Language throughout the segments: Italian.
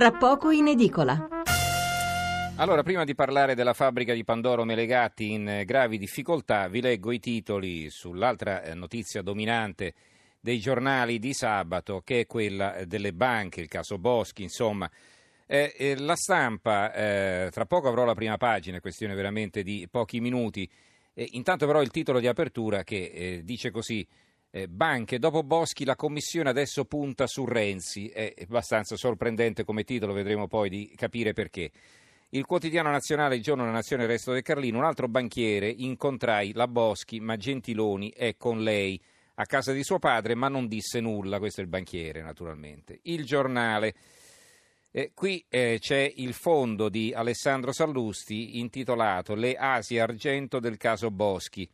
tra poco in edicola. Allora, prima di parlare della fabbrica di Pandoro Melegatti in eh, gravi difficoltà, vi leggo i titoli sull'altra eh, notizia dominante dei giornali di sabato, che è quella eh, delle banche, il caso Boschi, insomma. Eh, eh, la stampa, eh, tra poco avrò la prima pagina, questione veramente di pochi minuti. intanto però il titolo di apertura che dice così. Banche, dopo Boschi la commissione adesso punta su Renzi, è abbastanza sorprendente come titolo, vedremo poi di capire perché. Il quotidiano nazionale, il giorno della nazione, il resto del Carlino, un altro banchiere, incontrai la Boschi, ma Gentiloni è con lei a casa di suo padre, ma non disse nulla, questo è il banchiere naturalmente. Il giornale, eh, qui eh, c'è il fondo di Alessandro Sallusti intitolato Le Asie Argento del caso Boschi.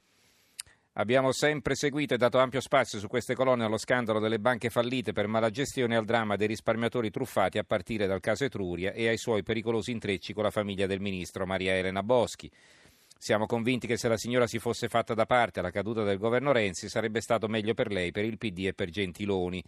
Abbiamo sempre seguito e dato ampio spazio su queste colonne allo scandalo delle banche fallite per malagestione e al dramma dei risparmiatori truffati a partire dal caso Etruria e ai suoi pericolosi intrecci con la famiglia del ministro Maria Elena Boschi. Siamo convinti che se la signora si fosse fatta da parte alla caduta del governo Renzi sarebbe stato meglio per lei, per il PD e per Gentiloni.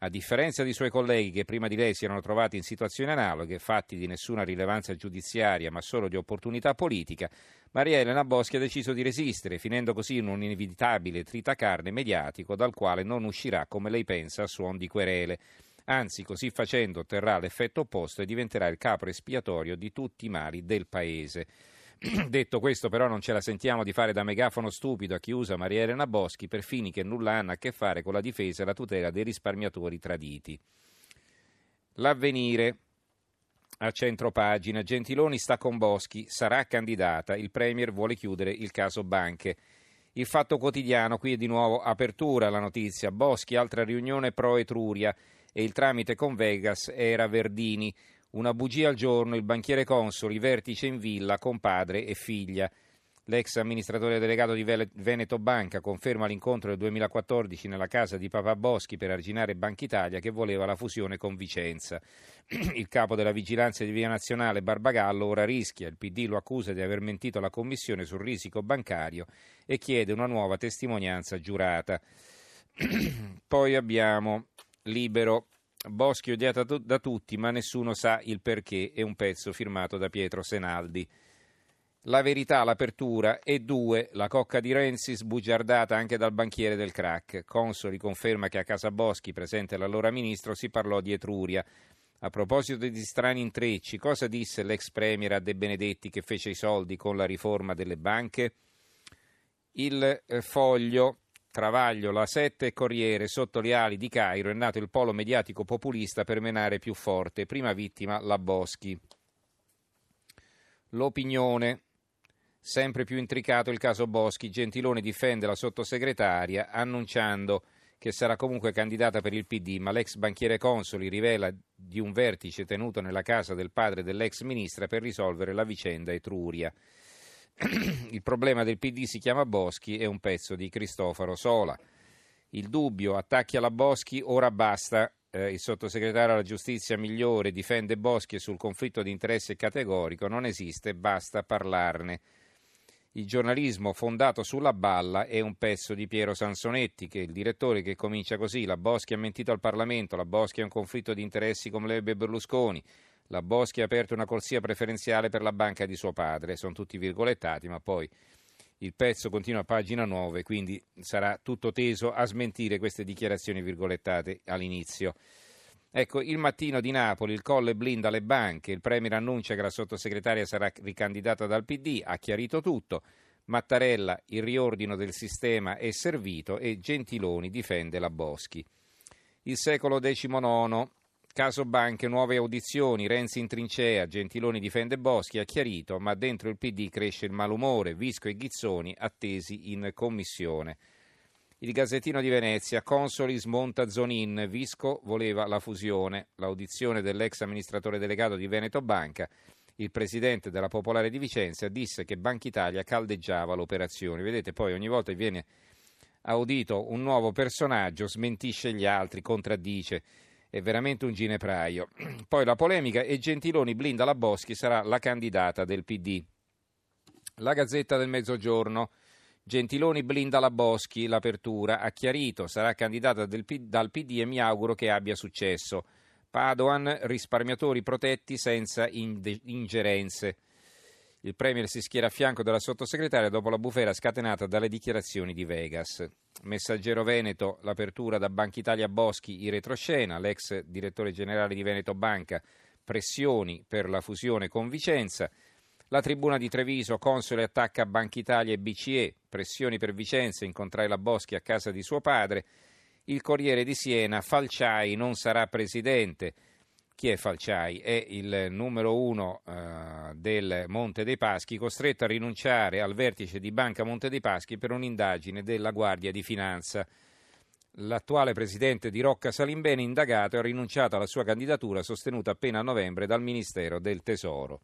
A differenza di suoi colleghi che prima di lei si erano trovati in situazioni analoghe, fatti di nessuna rilevanza giudiziaria ma solo di opportunità politica, Maria Elena Boschi ha deciso di resistere, finendo così in un inevitabile tritacarne mediatico dal quale non uscirà, come lei pensa, a suon di querele. Anzi, così facendo otterrà l'effetto opposto e diventerà il capo espiatorio di tutti i mali del Paese. Detto questo, però, non ce la sentiamo di fare da megafono stupido a chi usa Maria Elena Boschi per fini che nulla hanno a che fare con la difesa e la tutela dei risparmiatori traditi. L'avvenire. A centro pagina, Gentiloni sta con Boschi, sarà candidata, il Premier vuole chiudere il caso banche. Il Fatto Quotidiano, qui è di nuovo apertura la notizia, Boschi, altra riunione pro Etruria e il tramite con Vegas era Verdini. Una bugia al giorno, il banchiere Consoli, vertice in villa con padre e figlia. L'ex amministratore delegato di Veneto Banca conferma l'incontro del 2014 nella casa di Papa Boschi per arginare Banca Italia che voleva la fusione con Vicenza. Il capo della vigilanza di Via Nazionale Barbagallo ora rischia, il PD lo accusa di aver mentito alla Commissione sul risico bancario e chiede una nuova testimonianza giurata. Poi abbiamo Libero Boschi odiata da tutti, ma nessuno sa il perché. È un pezzo firmato da Pietro Senaldi. La verità, l'apertura e due, la cocca di Renzi sbugiardata anche dal banchiere del crack. Consoli conferma che a casa Boschi, presente l'allora ministro, si parlò di Etruria. A proposito di strani intrecci, cosa disse l'ex premier a De Benedetti che fece i soldi con la riforma delle banche? Il eh, foglio Travaglio, la Sette e Corriere, sotto le ali di Cairo è nato il polo mediatico populista per menare più forte. Prima vittima la Boschi. L'opinione. Sempre più intricato il caso Boschi. Gentilone difende la sottosegretaria annunciando che sarà comunque candidata per il PD, ma l'ex banchiere Consoli rivela di un vertice tenuto nella casa del padre dell'ex ministra per risolvere la vicenda Etruria. Il problema del PD si chiama Boschi è un pezzo di Cristoforo Sola. Il dubbio, attacchi alla Boschi, ora basta. Eh, il sottosegretario alla giustizia migliore difende Boschi sul conflitto di interesse categorico non esiste, basta parlarne. Il giornalismo fondato sulla balla è un pezzo di Piero Sansonetti, che è il direttore che comincia così: La Boschi ha mentito al Parlamento, la Boschi ha un conflitto di interessi come l'ebbe Berlusconi. La Boschi ha aperto una corsia preferenziale per la banca di suo padre, sono tutti virgolettati, ma poi il pezzo continua a pagina 9, quindi sarà tutto teso a smentire queste dichiarazioni virgolettate all'inizio. Ecco, il mattino di Napoli, il colle blinda le banche, il Premier annuncia che la sottosegretaria sarà ricandidata dal PD, ha chiarito tutto. Mattarella, il riordino del sistema è servito e Gentiloni difende la Boschi. Il secolo XIX, Caso banche, nuove audizioni, Renzi in trincea, Gentiloni difende Boschi, ha chiarito, ma dentro il PD cresce il malumore, Visco e Ghizzoni attesi in commissione. Il Gazzettino di Venezia, Consoli smonta Zonin, Visco voleva la fusione, l'audizione dell'ex amministratore delegato di Veneto Banca, il presidente della Popolare di Vicenza disse che Banca Italia caldeggiava l'operazione. Vedete, poi ogni volta che viene audito un nuovo personaggio, smentisce gli altri, contraddice è veramente un ginepraio. Poi la polemica e Gentiloni blinda la Boschi sarà la candidata del PD. La Gazzetta del Mezzogiorno. Gentiloni blinda la Boschi, l'apertura ha chiarito, sarà candidata P- dal PD e mi auguro che abbia successo. Padoan, risparmiatori protetti senza ingerenze. Il Premier si schiera a fianco della sottosegretaria dopo la bufera scatenata dalle dichiarazioni di Vegas. Messaggero Veneto, l'apertura da Banca Italia Boschi in retroscena, l'ex direttore generale di Veneto Banca, pressioni per la fusione con Vicenza. La tribuna di Treviso, Console attacca Banca Italia e BCE, pressioni per Vicenza, incontrai la Boschi a casa di suo padre. Il Corriere di Siena, Falciai non sarà presidente. Chi è Falciai? È il numero uno uh, del Monte dei Paschi, costretto a rinunciare al vertice di Banca Monte dei Paschi per un'indagine della Guardia di Finanza. L'attuale presidente di Rocca Salimbene, indagato, ha rinunciato alla sua candidatura sostenuta appena a novembre dal Ministero del Tesoro.